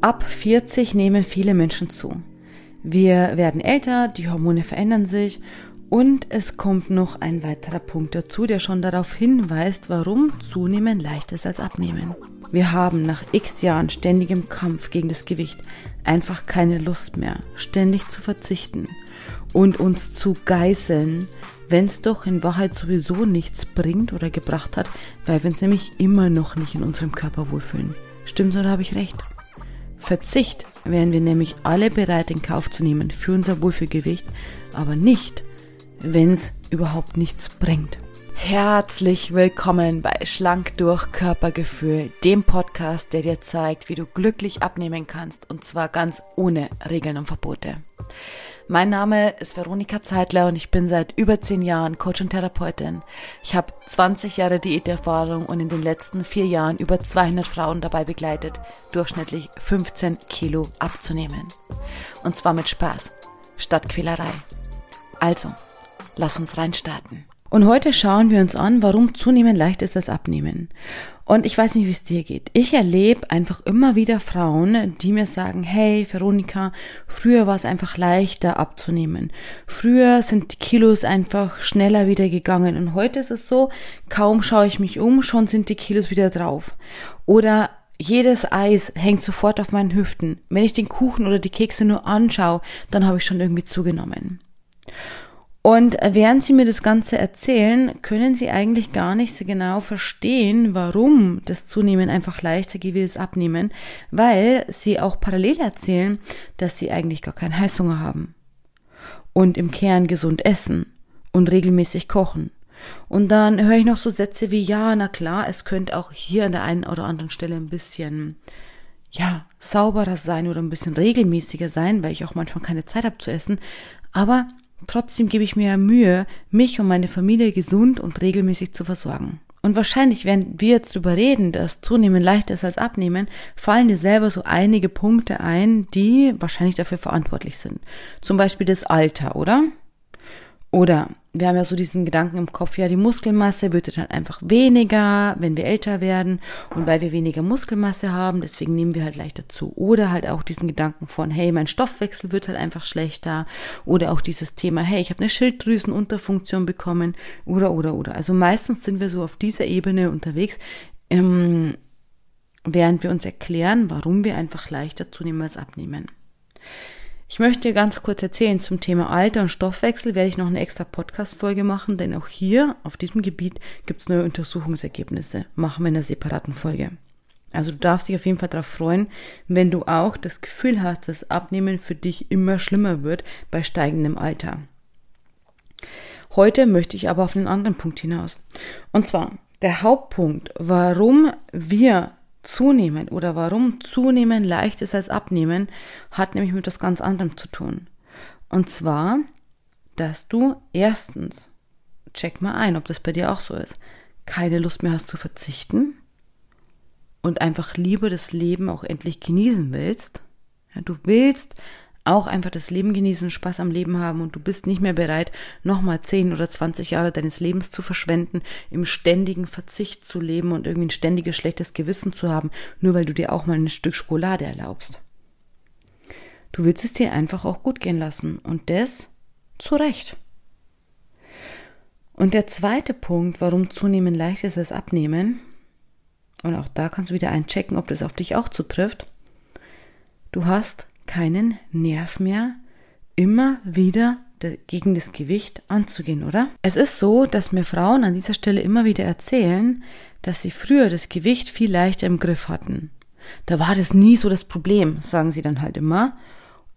Ab 40 nehmen viele Menschen zu. Wir werden älter, die Hormone verändern sich und es kommt noch ein weiterer Punkt dazu, der schon darauf hinweist, warum zunehmen leichter ist als abnehmen. Wir haben nach x Jahren ständigem Kampf gegen das Gewicht einfach keine Lust mehr, ständig zu verzichten und uns zu geißeln, wenn es doch in Wahrheit sowieso nichts bringt oder gebracht hat, weil wir uns nämlich immer noch nicht in unserem Körper wohlfühlen. Stimmt's oder habe ich recht? Verzicht wären wir nämlich alle bereit in Kauf zu nehmen für unser Wohlfühlgewicht, aber nicht, wenn es überhaupt nichts bringt. Herzlich willkommen bei Schlank durch Körpergefühl, dem Podcast, der dir zeigt, wie du glücklich abnehmen kannst und zwar ganz ohne Regeln und Verbote. Mein Name ist Veronika Zeitler und ich bin seit über zehn Jahren Coach und Therapeutin. Ich habe 20 Jahre Diäterfahrung und in den letzten vier Jahren über 200 Frauen dabei begleitet, durchschnittlich 15 Kilo abzunehmen. Und zwar mit Spaß, statt Quälerei. Also, lass uns reinstarten. Und heute schauen wir uns an, warum zunehmen leicht ist als abnehmen. Und ich weiß nicht, wie es dir geht. Ich erlebe einfach immer wieder Frauen, die mir sagen, hey Veronika, früher war es einfach leichter abzunehmen. Früher sind die Kilos einfach schneller wieder gegangen. Und heute ist es so, kaum schaue ich mich um, schon sind die Kilos wieder drauf. Oder jedes Eis hängt sofort auf meinen Hüften. Wenn ich den Kuchen oder die Kekse nur anschaue, dann habe ich schon irgendwie zugenommen. Und während Sie mir das Ganze erzählen, können Sie eigentlich gar nicht so genau verstehen, warum das Zunehmen einfach leichter geht wie das Abnehmen, weil Sie auch parallel erzählen, dass Sie eigentlich gar keinen Heißhunger haben und im Kern gesund essen und regelmäßig kochen. Und dann höre ich noch so Sätze wie, ja, na klar, es könnte auch hier an der einen oder anderen Stelle ein bisschen, ja, sauberer sein oder ein bisschen regelmäßiger sein, weil ich auch manchmal keine Zeit habe zu essen. Aber Trotzdem gebe ich mir Mühe, mich und meine Familie gesund und regelmäßig zu versorgen. Und wahrscheinlich, wenn wir jetzt darüber reden, dass zunehmen leichter ist als abnehmen, fallen dir selber so einige Punkte ein, die wahrscheinlich dafür verantwortlich sind. Zum Beispiel das Alter, oder? Oder wir haben ja so diesen Gedanken im Kopf, ja, die Muskelmasse wird dann einfach weniger, wenn wir älter werden. Und weil wir weniger Muskelmasse haben, deswegen nehmen wir halt leichter zu. Oder halt auch diesen Gedanken von, hey, mein Stoffwechsel wird halt einfach schlechter. Oder auch dieses Thema, hey, ich habe eine Schilddrüsenunterfunktion bekommen. Oder, oder, oder. Also meistens sind wir so auf dieser Ebene unterwegs, ähm, während wir uns erklären, warum wir einfach leichter zunehmen als abnehmen. Ich möchte ganz kurz erzählen zum Thema Alter und Stoffwechsel werde ich noch eine extra Podcast-Folge machen, denn auch hier auf diesem Gebiet gibt es neue Untersuchungsergebnisse. Machen wir in einer separaten Folge. Also du darfst dich auf jeden Fall darauf freuen, wenn du auch das Gefühl hast, dass Abnehmen für dich immer schlimmer wird bei steigendem Alter. Heute möchte ich aber auf einen anderen Punkt hinaus. Und zwar der Hauptpunkt, warum wir Zunehmen oder warum Zunehmen leicht ist als Abnehmen, hat nämlich mit etwas ganz anderem zu tun. Und zwar, dass du erstens, check mal ein, ob das bei dir auch so ist, keine Lust mehr hast zu verzichten und einfach lieber das Leben auch endlich genießen willst. Ja, du willst auch einfach das Leben genießen, Spaß am Leben haben und du bist nicht mehr bereit, nochmal 10 oder 20 Jahre deines Lebens zu verschwenden, im ständigen Verzicht zu leben und irgendwie ein ständiges schlechtes Gewissen zu haben, nur weil du dir auch mal ein Stück Schokolade erlaubst. Du willst es dir einfach auch gut gehen lassen und das zu Recht. Und der zweite Punkt, warum zunehmen leicht ist als abnehmen, und auch da kannst du wieder einchecken, ob das auf dich auch zutrifft, du hast keinen Nerv mehr, immer wieder gegen das Gewicht anzugehen, oder? Es ist so, dass mir Frauen an dieser Stelle immer wieder erzählen, dass sie früher das Gewicht viel leichter im Griff hatten. Da war das nie so das Problem, sagen sie dann halt immer.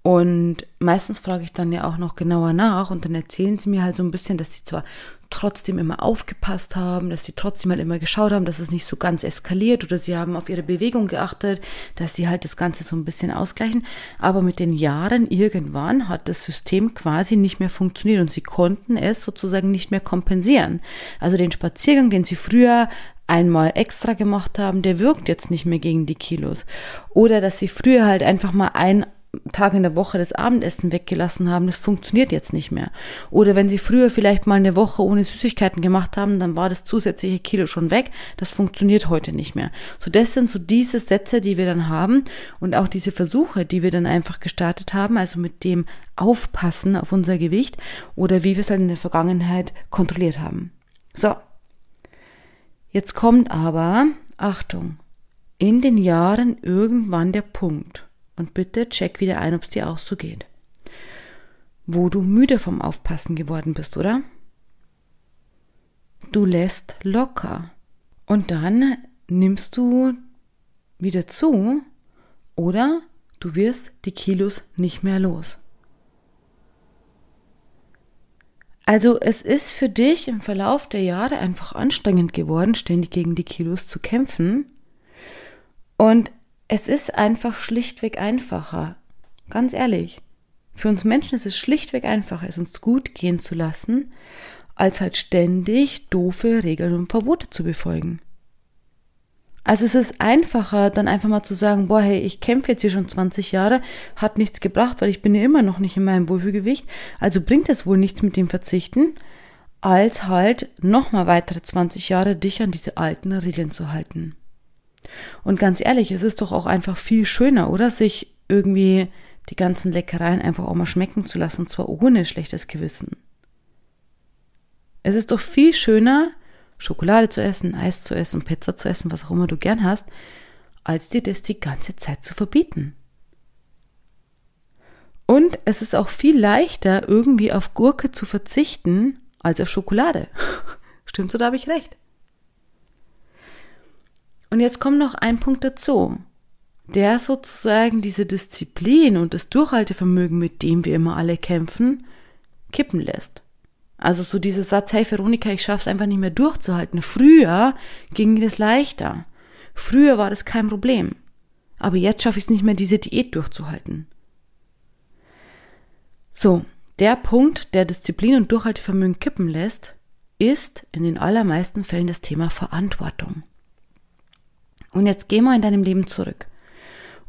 Und meistens frage ich dann ja auch noch genauer nach und dann erzählen sie mir halt so ein bisschen, dass sie zwar trotzdem immer aufgepasst haben, dass sie trotzdem halt immer geschaut haben, dass es nicht so ganz eskaliert oder sie haben auf ihre Bewegung geachtet, dass sie halt das Ganze so ein bisschen ausgleichen. Aber mit den Jahren irgendwann hat das System quasi nicht mehr funktioniert und sie konnten es sozusagen nicht mehr kompensieren. Also den Spaziergang, den sie früher einmal extra gemacht haben, der wirkt jetzt nicht mehr gegen die Kilos. Oder dass sie früher halt einfach mal ein Tag in der Woche das Abendessen weggelassen haben, das funktioniert jetzt nicht mehr. Oder wenn sie früher vielleicht mal eine Woche ohne Süßigkeiten gemacht haben, dann war das zusätzliche Kilo schon weg. Das funktioniert heute nicht mehr. So, das sind so diese Sätze, die wir dann haben und auch diese Versuche, die wir dann einfach gestartet haben, also mit dem Aufpassen auf unser Gewicht oder wie wir es halt in der Vergangenheit kontrolliert haben. So. Jetzt kommt aber, Achtung, in den Jahren irgendwann der Punkt, und bitte check wieder ein, ob es dir auch so geht. Wo du müde vom Aufpassen geworden bist, oder? Du lässt locker. Und dann nimmst du wieder zu oder du wirst die Kilos nicht mehr los. Also es ist für dich im Verlauf der Jahre einfach anstrengend geworden, ständig gegen die Kilos zu kämpfen. Und es ist einfach schlichtweg einfacher. Ganz ehrlich. Für uns Menschen ist es schlichtweg einfacher, es uns gut gehen zu lassen, als halt ständig doofe Regeln und Verbote zu befolgen. Also es ist einfacher, dann einfach mal zu sagen, boah, hey, ich kämpfe jetzt hier schon 20 Jahre, hat nichts gebracht, weil ich bin ja immer noch nicht in meinem Wohlfühlgewicht, also bringt es wohl nichts mit dem Verzichten, als halt nochmal weitere 20 Jahre dich an diese alten Regeln zu halten. Und ganz ehrlich, es ist doch auch einfach viel schöner, oder? Sich irgendwie die ganzen Leckereien einfach auch mal schmecken zu lassen, und zwar ohne schlechtes Gewissen. Es ist doch viel schöner, Schokolade zu essen, Eis zu essen, Pizza zu essen, was auch immer du gern hast, als dir das die ganze Zeit zu verbieten. Und es ist auch viel leichter, irgendwie auf Gurke zu verzichten, als auf Schokolade. Stimmt so, da habe ich recht. Und jetzt kommt noch ein Punkt dazu, der sozusagen diese Disziplin und das Durchhaltevermögen, mit dem wir immer alle kämpfen, kippen lässt. Also so dieser Satz, hey Veronika, ich schaff's einfach nicht mehr durchzuhalten. Früher ging das leichter. Früher war das kein Problem. Aber jetzt schaffe ich es nicht mehr, diese Diät durchzuhalten. So, der Punkt, der Disziplin und Durchhaltevermögen kippen lässt, ist in den allermeisten Fällen das Thema Verantwortung. Und jetzt geh mal in deinem Leben zurück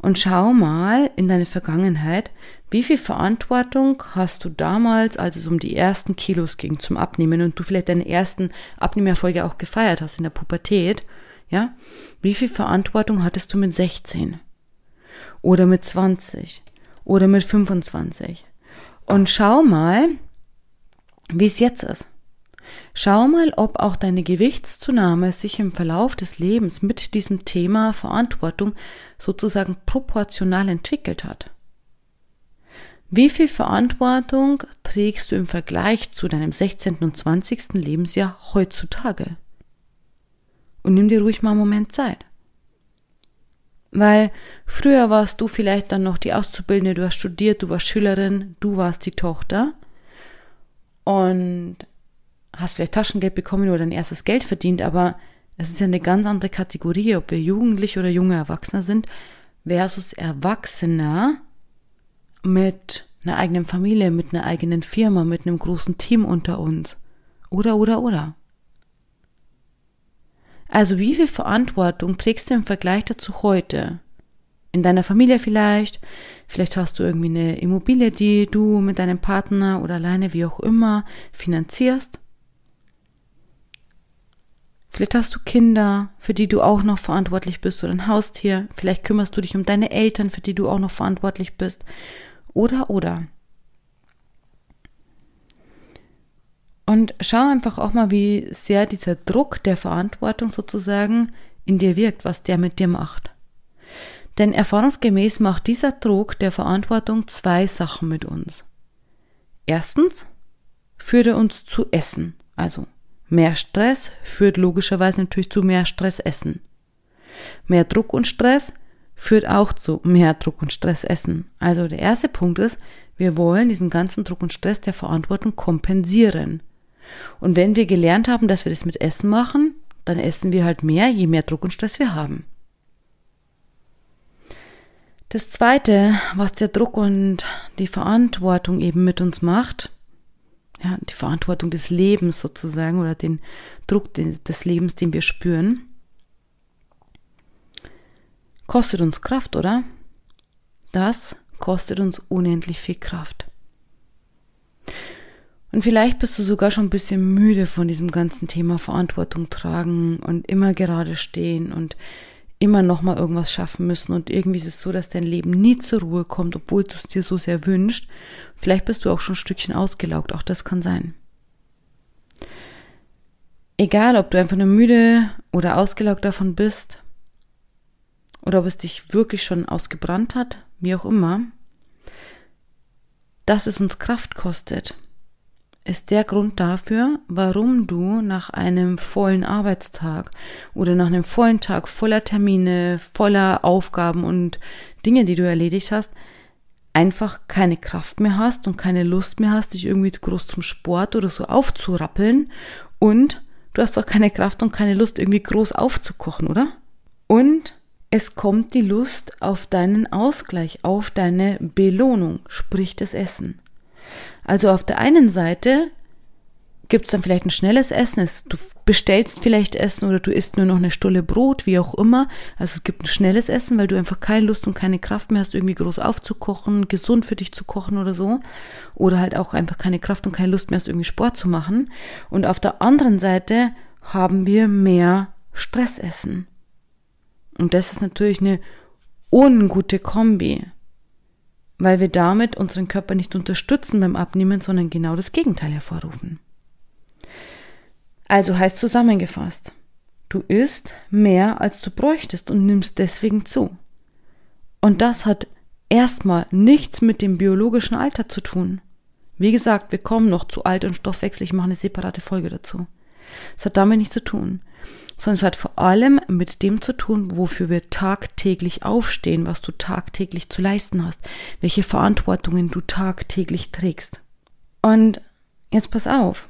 und schau mal in deine Vergangenheit, wie viel Verantwortung hast du damals, als es um die ersten Kilos ging zum Abnehmen und du vielleicht deine ersten Abnehmerfolge auch gefeiert hast in der Pubertät, ja? Wie viel Verantwortung hattest du mit 16? Oder mit 20? Oder mit 25? Und schau mal, wie es jetzt ist. Schau mal, ob auch deine Gewichtszunahme sich im Verlauf des Lebens mit diesem Thema Verantwortung sozusagen proportional entwickelt hat. Wie viel Verantwortung trägst du im Vergleich zu deinem 16. und 20. Lebensjahr heutzutage? Und nimm dir ruhig mal einen Moment Zeit. Weil früher warst du vielleicht dann noch die Auszubildende, du hast studiert, du warst Schülerin, du warst die Tochter. Und hast vielleicht Taschengeld bekommen oder dein erstes Geld verdient, aber es ist ja eine ganz andere Kategorie, ob wir Jugendliche oder junge Erwachsene sind, versus Erwachsener mit einer eigenen Familie, mit einer eigenen Firma, mit einem großen Team unter uns. Oder, oder, oder. Also wie viel Verantwortung trägst du im Vergleich dazu heute? In deiner Familie vielleicht, vielleicht hast du irgendwie eine Immobilie, die du mit deinem Partner oder alleine, wie auch immer, finanzierst. Vielleicht hast du Kinder, für die du auch noch verantwortlich bist oder ein Haustier. Vielleicht kümmerst du dich um deine Eltern, für die du auch noch verantwortlich bist. Oder, oder. Und schau einfach auch mal, wie sehr dieser Druck der Verantwortung sozusagen in dir wirkt, was der mit dir macht. Denn erfahrungsgemäß macht dieser Druck der Verantwortung zwei Sachen mit uns. Erstens führt er uns zu Essen, also Mehr Stress führt logischerweise natürlich zu mehr Stressessen. Mehr Druck und Stress führt auch zu mehr Druck und Stressessen. Also der erste Punkt ist, wir wollen diesen ganzen Druck und Stress der Verantwortung kompensieren. Und wenn wir gelernt haben, dass wir das mit Essen machen, dann essen wir halt mehr, je mehr Druck und Stress wir haben. Das zweite, was der Druck und die Verantwortung eben mit uns macht, ja, die Verantwortung des Lebens sozusagen oder den Druck des Lebens, den wir spüren, kostet uns Kraft, oder? Das kostet uns unendlich viel Kraft. Und vielleicht bist du sogar schon ein bisschen müde von diesem ganzen Thema Verantwortung tragen und immer gerade stehen und immer noch mal irgendwas schaffen müssen und irgendwie ist es so, dass dein Leben nie zur Ruhe kommt, obwohl du es dir so sehr wünscht. Vielleicht bist du auch schon ein Stückchen ausgelaugt, auch das kann sein. Egal, ob du einfach nur müde oder ausgelaugt davon bist oder ob es dich wirklich schon ausgebrannt hat, wie auch immer, dass es uns Kraft kostet, ist der Grund dafür, warum du nach einem vollen Arbeitstag oder nach einem vollen Tag voller Termine, voller Aufgaben und Dinge, die du erledigt hast, einfach keine Kraft mehr hast und keine Lust mehr hast, dich irgendwie groß zum Sport oder so aufzurappeln und du hast auch keine Kraft und keine Lust, irgendwie groß aufzukochen, oder? Und es kommt die Lust auf deinen Ausgleich, auf deine Belohnung, sprich das Essen. Also auf der einen Seite gibt es dann vielleicht ein schnelles Essen, du bestellst vielleicht Essen oder du isst nur noch eine Stulle Brot, wie auch immer. Also es gibt ein schnelles Essen, weil du einfach keine Lust und keine Kraft mehr hast, irgendwie groß aufzukochen, gesund für dich zu kochen oder so. Oder halt auch einfach keine Kraft und keine Lust mehr hast, irgendwie Sport zu machen. Und auf der anderen Seite haben wir mehr Stressessen. Und das ist natürlich eine ungute Kombi weil wir damit unseren Körper nicht unterstützen beim Abnehmen, sondern genau das Gegenteil hervorrufen. Also heißt zusammengefasst, du isst mehr als du bräuchtest und nimmst deswegen zu. Und das hat erstmal nichts mit dem biologischen Alter zu tun. Wie gesagt, wir kommen noch zu Alter und Stoffwechsel, ich mache eine separate Folge dazu. Es hat damit nichts zu tun sondern es hat vor allem mit dem zu tun, wofür wir tagtäglich aufstehen, was du tagtäglich zu leisten hast, welche Verantwortungen du tagtäglich trägst. Und jetzt pass auf.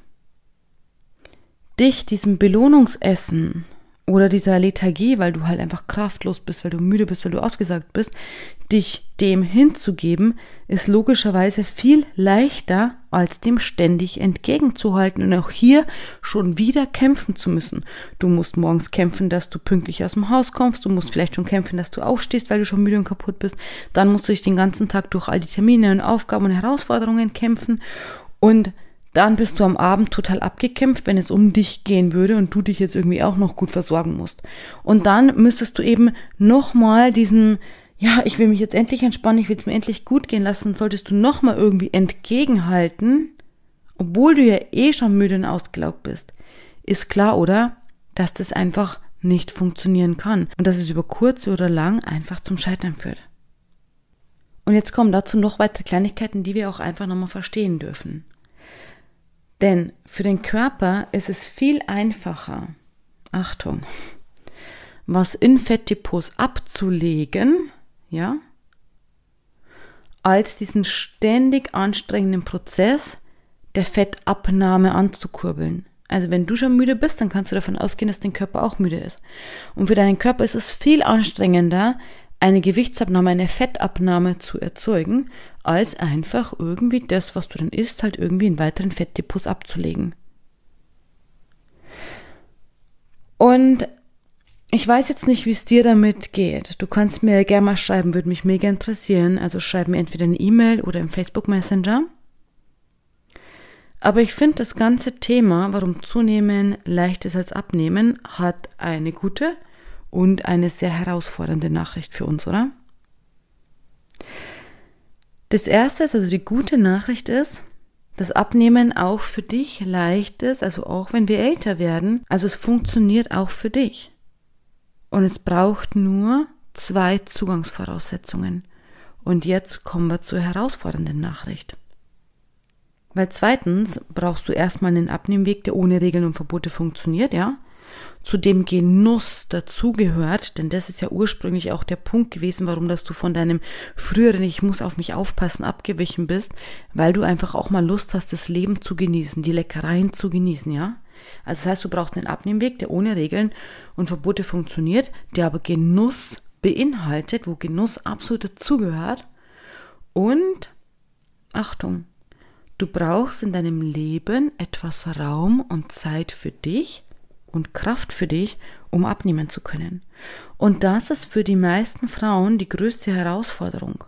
Dich diesem Belohnungsessen oder dieser Lethargie, weil du halt einfach kraftlos bist, weil du müde bist, weil du ausgesagt bist, dich dem hinzugeben, ist logischerweise viel leichter, als dem ständig entgegenzuhalten und auch hier schon wieder kämpfen zu müssen. Du musst morgens kämpfen, dass du pünktlich aus dem Haus kommst, du musst vielleicht schon kämpfen, dass du aufstehst, weil du schon müde und kaputt bist, dann musst du dich den ganzen Tag durch all die Termine und Aufgaben und Herausforderungen kämpfen. Und dann bist du am Abend total abgekämpft, wenn es um dich gehen würde und du dich jetzt irgendwie auch noch gut versorgen musst. Und dann müsstest du eben nochmal diesen, ja, ich will mich jetzt endlich entspannen, ich will es mir endlich gut gehen lassen, solltest du nochmal irgendwie entgegenhalten, obwohl du ja eh schon müde und ausgelaugt bist. Ist klar, oder? Dass das einfach nicht funktionieren kann und dass es über kurz oder lang einfach zum Scheitern führt. Und jetzt kommen dazu noch weitere Kleinigkeiten, die wir auch einfach nochmal verstehen dürfen. Denn für den Körper ist es viel einfacher, Achtung, was in Fettdepots abzulegen, ja, als diesen ständig anstrengenden Prozess der Fettabnahme anzukurbeln. Also wenn du schon müde bist, dann kannst du davon ausgehen, dass dein Körper auch müde ist. Und für deinen Körper ist es viel anstrengender, eine Gewichtsabnahme, eine Fettabnahme zu erzeugen, als einfach irgendwie das, was du dann isst, halt irgendwie in weiteren Fettdepots abzulegen. Und ich weiß jetzt nicht, wie es dir damit geht. Du kannst mir gerne mal schreiben, würde mich mega interessieren. Also schreib mir entweder eine E-Mail oder im Facebook Messenger. Aber ich finde, das ganze Thema, warum zunehmen leicht ist als abnehmen, hat eine gute und eine sehr herausfordernde Nachricht für uns, oder? Das erste ist, also die gute Nachricht ist, dass Abnehmen auch für dich leicht ist, also auch wenn wir älter werden. Also es funktioniert auch für dich. Und es braucht nur zwei Zugangsvoraussetzungen. Und jetzt kommen wir zur herausfordernden Nachricht. Weil zweitens brauchst du erstmal einen Abnehmweg, der ohne Regeln und Verbote funktioniert, ja zu dem Genuss dazugehört, denn das ist ja ursprünglich auch der Punkt gewesen, warum dass du von deinem früheren Ich muss auf mich aufpassen abgewichen bist, weil du einfach auch mal Lust hast, das Leben zu genießen, die Leckereien zu genießen, ja? Also das heißt, du brauchst einen Abnehmweg, der ohne Regeln und Verbote funktioniert, der aber Genuss beinhaltet, wo Genuss absolut dazugehört. Und Achtung, du brauchst in deinem Leben etwas Raum und Zeit für dich, und Kraft für dich, um abnehmen zu können. Und das ist für die meisten Frauen die größte Herausforderung.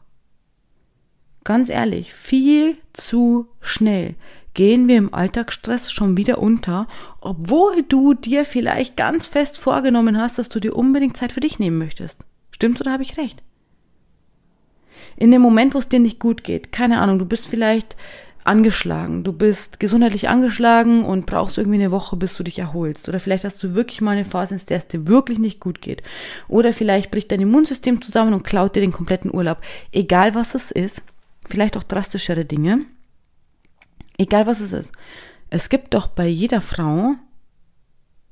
ganz ehrlich, viel zu schnell gehen wir im Alltagsstress schon wieder unter, obwohl du dir vielleicht ganz fest vorgenommen hast, dass du dir unbedingt Zeit für dich nehmen möchtest. Stimmt oder habe ich recht? In dem Moment, wo es dir nicht gut geht, keine Ahnung, du bist vielleicht angeschlagen, du bist gesundheitlich angeschlagen und brauchst irgendwie eine Woche, bis du dich erholst. Oder vielleicht hast du wirklich mal eine Phase, in der es dir wirklich nicht gut geht. Oder vielleicht bricht dein Immunsystem zusammen und klaut dir den kompletten Urlaub. Egal was es ist, vielleicht auch drastischere Dinge. Egal was es ist. Es gibt doch bei jeder Frau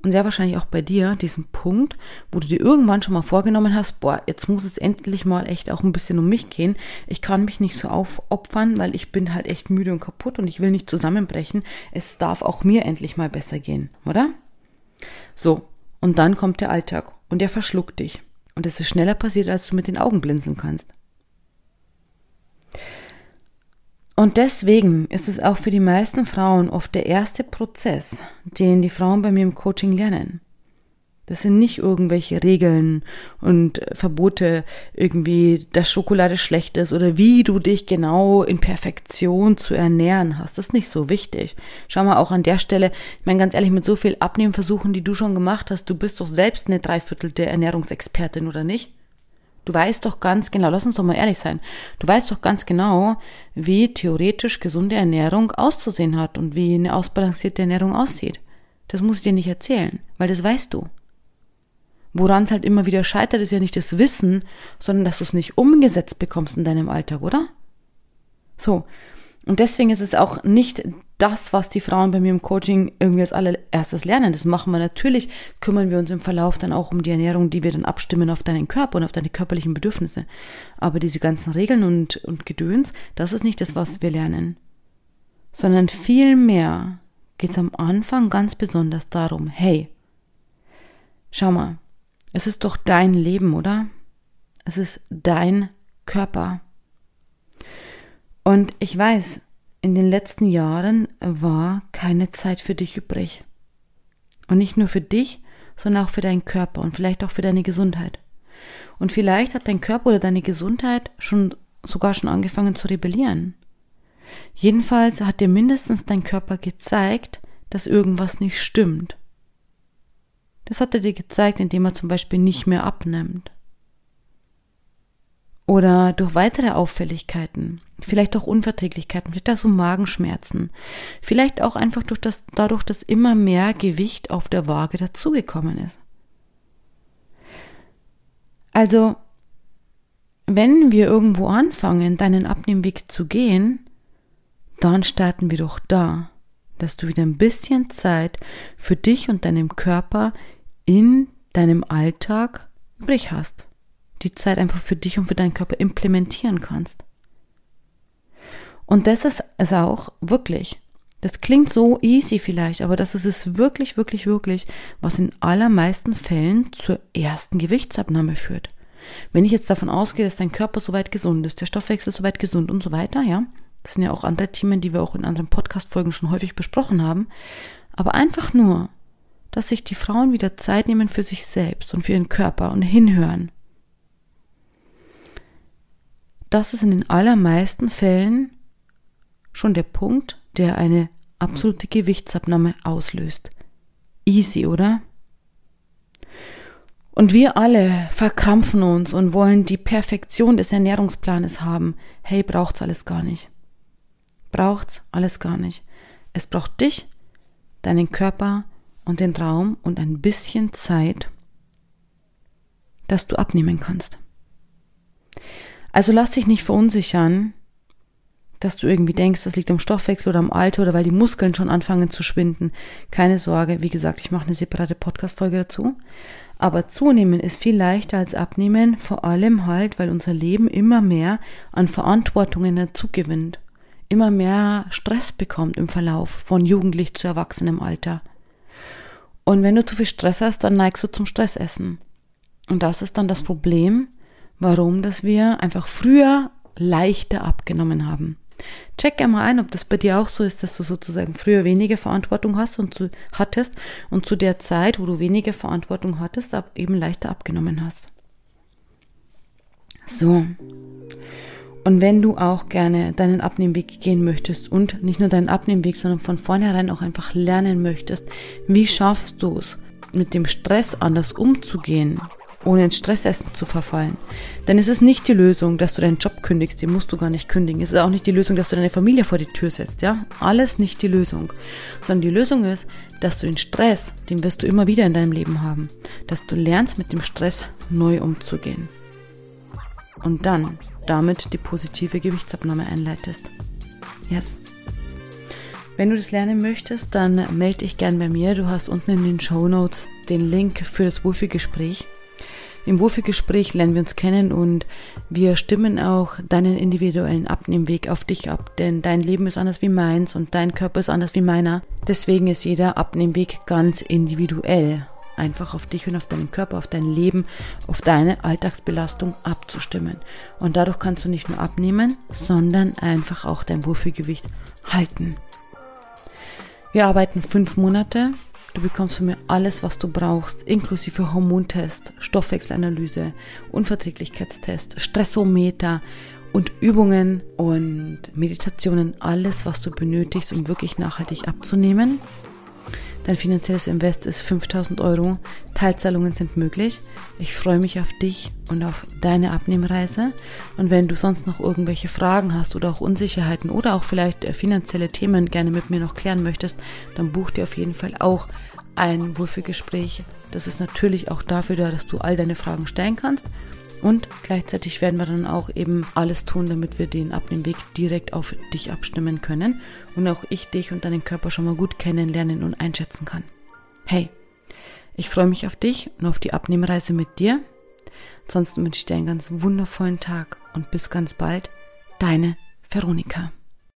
und sehr wahrscheinlich auch bei dir diesen Punkt, wo du dir irgendwann schon mal vorgenommen hast, boah, jetzt muss es endlich mal echt auch ein bisschen um mich gehen. Ich kann mich nicht so aufopfern, weil ich bin halt echt müde und kaputt und ich will nicht zusammenbrechen. Es darf auch mir endlich mal besser gehen, oder? So, und dann kommt der Alltag und der verschluckt dich. Und es ist schneller passiert, als du mit den Augen blinzeln kannst. Und deswegen ist es auch für die meisten Frauen oft der erste Prozess, den die Frauen bei mir im Coaching lernen. Das sind nicht irgendwelche Regeln und Verbote, irgendwie, dass Schokolade schlecht ist oder wie du dich genau in Perfektion zu ernähren hast. Das ist nicht so wichtig. Schau mal auch an der Stelle, ich meine ganz ehrlich, mit so viel Abnehmversuchen, die du schon gemacht hast, du bist doch selbst eine Dreiviertel der Ernährungsexpertin, oder nicht? Du weißt doch ganz genau, lass uns doch mal ehrlich sein, du weißt doch ganz genau, wie theoretisch gesunde Ernährung auszusehen hat und wie eine ausbalancierte Ernährung aussieht. Das muss ich dir nicht erzählen, weil das weißt du. Woran es halt immer wieder scheitert, ist ja nicht das Wissen, sondern dass du es nicht umgesetzt bekommst in deinem Alltag, oder? So, und deswegen ist es auch nicht das, was die Frauen bei mir im Coaching irgendwie als allererstes lernen. Das machen wir natürlich, kümmern wir uns im Verlauf dann auch um die Ernährung, die wir dann abstimmen auf deinen Körper und auf deine körperlichen Bedürfnisse. Aber diese ganzen Regeln und, und Gedöns, das ist nicht das, was wir lernen. Sondern vielmehr geht es am Anfang ganz besonders darum, hey, schau mal, es ist doch dein Leben, oder? Es ist dein Körper. Und ich weiß, in den letzten Jahren war keine Zeit für dich übrig. Und nicht nur für dich, sondern auch für deinen Körper und vielleicht auch für deine Gesundheit. Und vielleicht hat dein Körper oder deine Gesundheit schon sogar schon angefangen zu rebellieren. Jedenfalls hat dir mindestens dein Körper gezeigt, dass irgendwas nicht stimmt. Das hat er dir gezeigt, indem er zum Beispiel nicht mehr abnimmt oder durch weitere Auffälligkeiten, vielleicht auch Unverträglichkeiten, vielleicht auch so Magenschmerzen, vielleicht auch einfach durch das, dadurch, dass immer mehr Gewicht auf der Waage dazugekommen ist. Also, wenn wir irgendwo anfangen, deinen Abnehmweg zu gehen, dann starten wir doch da, dass du wieder ein bisschen Zeit für dich und deinem Körper in deinem Alltag übrig hast die Zeit einfach für dich und für deinen Körper implementieren kannst. Und das ist es auch wirklich. Das klingt so easy vielleicht, aber das ist es wirklich, wirklich, wirklich, was in allermeisten Fällen zur ersten Gewichtsabnahme führt. Wenn ich jetzt davon ausgehe, dass dein Körper soweit gesund ist, der Stoffwechsel soweit gesund und so weiter, ja, das sind ja auch andere Themen, die wir auch in anderen Podcast-Folgen schon häufig besprochen haben, aber einfach nur, dass sich die Frauen wieder Zeit nehmen für sich selbst und für ihren Körper und hinhören das ist in den allermeisten Fällen schon der Punkt, der eine absolute Gewichtsabnahme auslöst. Easy, oder? Und wir alle verkrampfen uns und wollen die Perfektion des Ernährungsplanes haben. Hey, braucht's alles gar nicht. Braucht's alles gar nicht. Es braucht dich, deinen Körper und den Raum und ein bisschen Zeit, dass du abnehmen kannst. Also lass dich nicht verunsichern, dass du irgendwie denkst, das liegt am Stoffwechsel oder am Alter oder weil die Muskeln schon anfangen zu schwinden. Keine Sorge, wie gesagt, ich mache eine separate Podcast-Folge dazu. Aber zunehmen ist viel leichter als abnehmen, vor allem halt, weil unser Leben immer mehr an Verantwortungen dazu gewinnt. Immer mehr Stress bekommt im Verlauf von jugendlich zu erwachsenem Alter. Und wenn du zu viel Stress hast, dann neigst du zum Stressessen. Und das ist dann das Problem, warum dass wir einfach früher leichter abgenommen haben. Check einmal ein, ob das bei dir auch so ist, dass du sozusagen früher weniger Verantwortung hast und zu, hattest und zu der Zeit, wo du weniger Verantwortung hattest, eben leichter abgenommen hast. So. Und wenn du auch gerne deinen Abnehmweg gehen möchtest und nicht nur deinen Abnehmweg, sondern von vornherein auch einfach lernen möchtest, wie schaffst du es, mit dem Stress anders umzugehen, ohne ins Stressessen zu verfallen. Denn es ist nicht die Lösung, dass du deinen Job kündigst, den musst du gar nicht kündigen. Es ist auch nicht die Lösung, dass du deine Familie vor die Tür setzt, ja? Alles nicht die Lösung. Sondern die Lösung ist, dass du den Stress, den wirst du immer wieder in deinem Leben haben, dass du lernst, mit dem Stress neu umzugehen. Und dann damit die positive Gewichtsabnahme einleitest. Yes. Wenn du das lernen möchtest, dann melde dich gern bei mir. Du hast unten in den Show Notes den Link für das Wohlfühlgespräch. Im Wohlfühlgespräch lernen wir uns kennen und wir stimmen auch deinen individuellen Abnehmweg auf dich ab, denn dein Leben ist anders wie meins und dein Körper ist anders wie meiner. Deswegen ist jeder Abnehmweg ganz individuell. Einfach auf dich und auf deinen Körper, auf dein Leben, auf deine Alltagsbelastung abzustimmen. Und dadurch kannst du nicht nur abnehmen, sondern einfach auch dein Wohlfühlgewicht halten. Wir arbeiten fünf Monate. Du bekommst von mir alles, was du brauchst, inklusive Hormontest, Stoffwechselanalyse, Unverträglichkeitstest, Stressometer und Übungen und Meditationen, alles, was du benötigst, um wirklich nachhaltig abzunehmen. Dein finanzielles Invest ist 5000 Euro. Teilzahlungen sind möglich. Ich freue mich auf dich und auf deine Abnehmreise. Und wenn du sonst noch irgendwelche Fragen hast oder auch Unsicherheiten oder auch vielleicht äh, finanzielle Themen gerne mit mir noch klären möchtest, dann buch dir auf jeden Fall auch ein Wohlfühlgespräch. Das ist natürlich auch dafür da, dass du all deine Fragen stellen kannst. Und gleichzeitig werden wir dann auch eben alles tun, damit wir den Abnehmweg direkt auf dich abstimmen können und auch ich dich und deinen Körper schon mal gut kennenlernen und einschätzen kann. Hey, ich freue mich auf dich und auf die Abnehmreise mit dir. Ansonsten wünsche ich dir einen ganz wundervollen Tag und bis ganz bald. Deine Veronika.